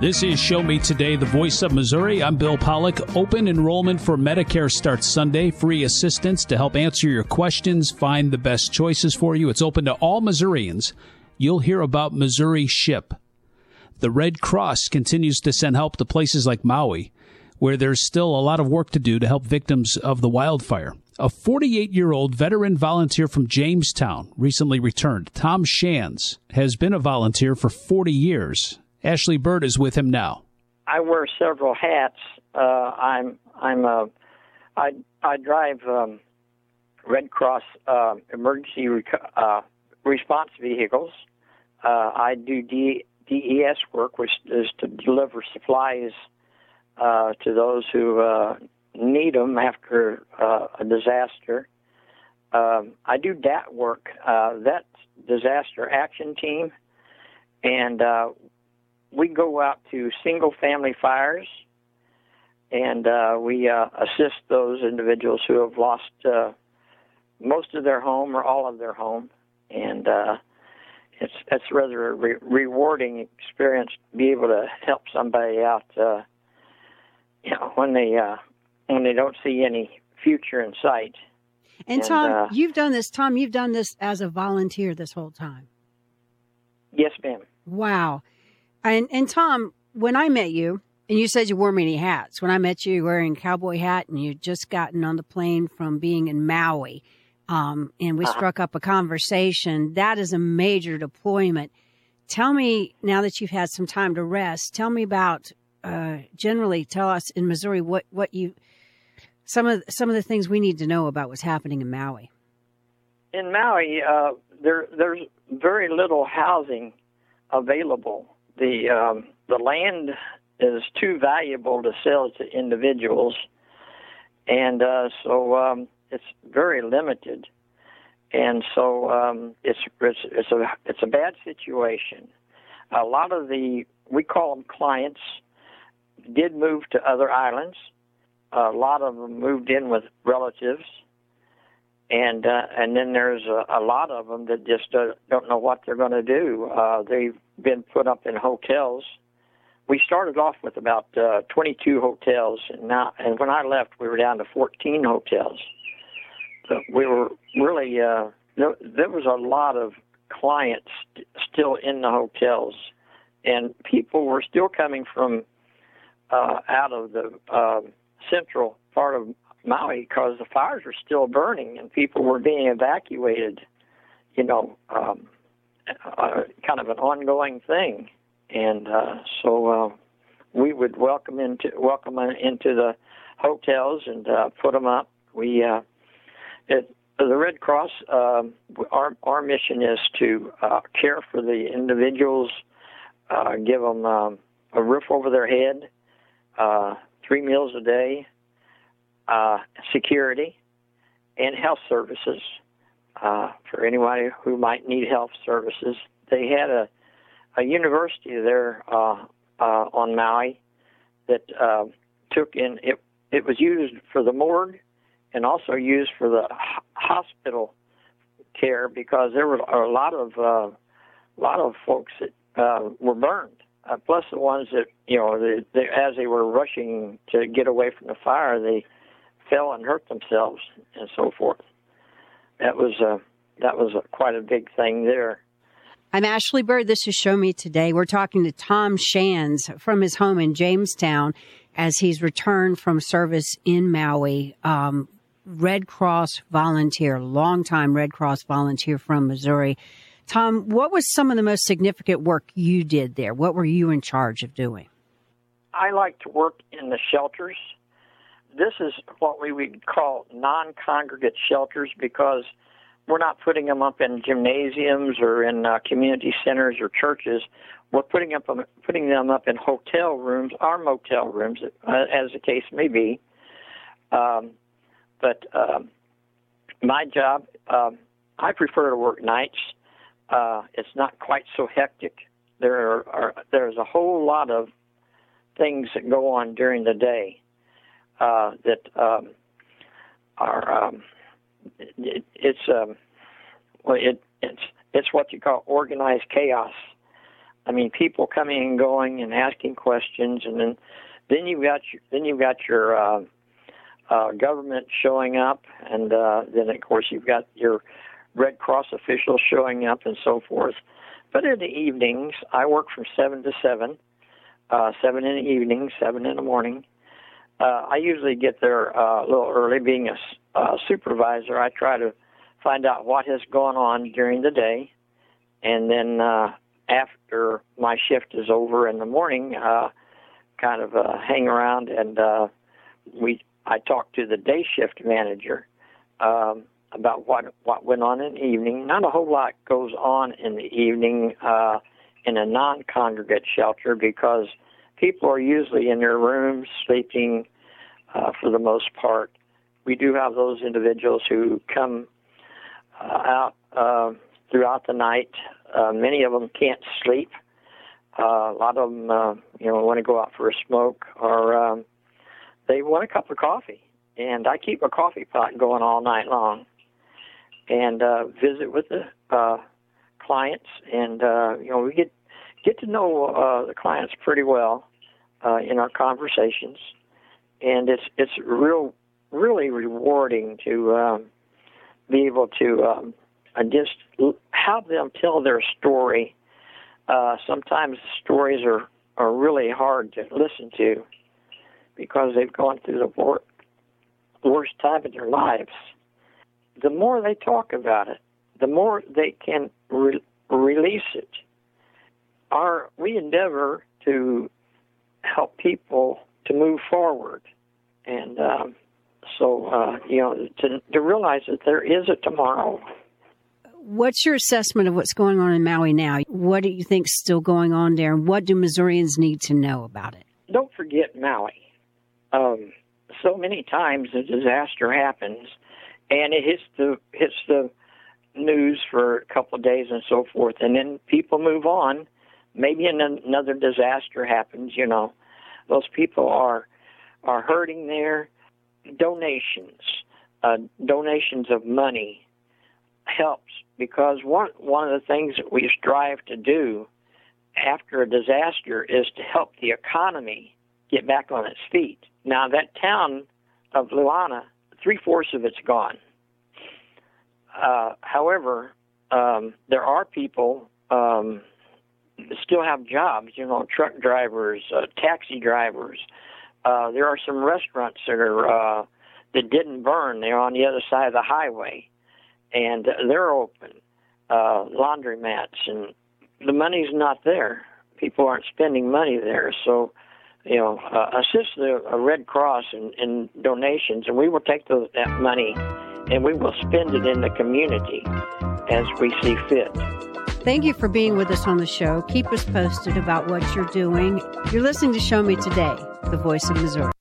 This is Show Me Today, the voice of Missouri. I'm Bill Pollock. Open enrollment for Medicare starts Sunday. Free assistance to help answer your questions, find the best choices for you. It's open to all Missourians. You'll hear about Missouri SHIP. The Red Cross continues to send help to places like Maui, where there's still a lot of work to do to help victims of the wildfire. A 48 year old veteran volunteer from Jamestown recently returned. Tom Shands has been a volunteer for 40 years Ashley Byrd is with him now. I wear several hats. Uh, I'm I'm a I I drive um, Red Cross uh, emergency rec- uh, response vehicles. Uh, I do D- DES work, which is to deliver supplies uh, to those who uh, need them after a disaster. Um, I do DAT work, that disaster action team, and we go out to single family fires and uh, we uh, assist those individuals who have lost uh, most of their home or all of their home, and uh, it's it's rather a re- rewarding experience to be able to help somebody out. Uh, you know, when they uh, when they don't see any future in sight. And, and Tom, you've done this. Tom, you've done this as a volunteer this whole time. Yes, ma'am. Wow. And and Tom, when I met you, and you said you wore many hats. When I met you, you were wearing a cowboy hat, and you'd just gotten on the plane from being in Maui, um, and we uh-huh. struck up a conversation. That is a major deployment. Tell me now that you've had some time to rest. Tell me about uh, generally. Tell us in Missouri what what you some of some of the things we need to know about what's happening in Maui. In Maui, uh, there there's very little housing available the um, the land is too valuable to sell to individuals, and uh, so um, it's very limited, and so um, it's it's it's a it's a bad situation. A lot of the we call them clients did move to other islands. A lot of them moved in with relatives and uh, and then there's a, a lot of them that just uh, don't know what they're going to do. Uh, they've been put up in hotels. We started off with about uh, 22 hotels, and now and when I left, we were down to 14 hotels. So we were really uh, there, there was a lot of clients st- still in the hotels, and people were still coming from uh, out of the uh, central part of Maui because the fires were still burning and people were being evacuated. You know, um, uh, kind of an ongoing thing, and uh, so uh, we would welcome into welcome into the hotels and uh, put them up. We uh, it, the Red Cross. Um, our our mission is to uh, care for the individuals, uh, give them um, a roof over their head, uh, three meals a day, uh, security, and health services uh, for anybody who might need health services. They had a, a university there uh, uh, on Maui that uh, took in it. It was used for the morgue and also used for the hospital care because there were a lot of uh, lot of folks that uh, were burned. Uh, plus the ones that you know, they, they, as they were rushing to get away from the fire, they fell and hurt themselves and so forth. That was a uh, that was a, quite a big thing there. I'm Ashley Byrd. This is Show Me Today. We're talking to Tom Shands from his home in Jamestown as he's returned from service in Maui. Um, Red Cross volunteer, longtime Red Cross volunteer from Missouri. Tom, what was some of the most significant work you did there? What were you in charge of doing? I like to work in the shelters this is what we would call non-congregate shelters because we're not putting them up in gymnasiums or in uh, community centers or churches. We're putting up putting them up in hotel rooms or motel rooms, uh, as the case may be. Um, but um, my job, um, I prefer to work nights. Uh, it's not quite so hectic. There are, are there's a whole lot of things that go on during the day uh, that um, are um, it, it's um, well, it, it's it's what you call organized chaos I mean, people coming and going and asking questions, and then then you've got your, then you've got your uh, uh, government showing up, and uh, then of course you've got your Red Cross officials showing up and so forth. But in the evenings, I work from seven to seven, uh, seven in the evening, seven in the morning. Uh, I usually get there uh, a little early. Being a uh, supervisor, I try to find out what has gone on during the day, and then uh, after my shift is over in the morning, uh, kind of uh, hang around and uh, we I talk to the day shift manager um, about what what went on in the evening. Not a whole lot goes on in the evening uh, in a non-congregate shelter because people are usually in their rooms sleeping uh, for the most part. We do have those individuals who come uh, out uh, throughout the night. Uh, many of them can't sleep. Uh, a lot of them, uh, you know, want to go out for a smoke or um, they want a cup of coffee. And I keep a coffee pot going all night long and uh, visit with the uh, clients. And, uh, you know, we get get to know uh, the clients pretty well uh, in our conversations. And it's it's real really rewarding to um, be able to um, just have them tell their story uh, sometimes stories are, are really hard to listen to because they've gone through the wor- worst time in their lives. The more they talk about it, the more they can re- release it. Our we endeavor to help people to move forward, and um, so uh, you know to, to realize that there is a tomorrow What's your assessment of what's going on in Maui now? What do you think's still going on there, and what do Missourians need to know about it? Don't forget Maui. Um, so many times a disaster happens, and it hits the hits the news for a couple of days and so forth, and then people move on. Maybe another disaster happens. You know, those people are are hurting there. Donations, uh, donations of money helps because one one of the things that we strive to do after a disaster is to help the economy get back on its feet. Now that town of Luana, three fourths of it's gone. Uh, however, um, there are people um, still have jobs. You know, truck drivers, uh, taxi drivers. Uh, there are some restaurants that are uh, that didn't burn. They're on the other side of the highway and they're open. Uh, laundromats and the money's not there. People aren't spending money there, so you know, uh, assist the uh, Red Cross in, in donations, and we will take that money and we will spend it in the community as we see fit. Thank you for being with us on the show. Keep us posted about what you're doing. You're listening to Show Me Today, the voice of Missouri.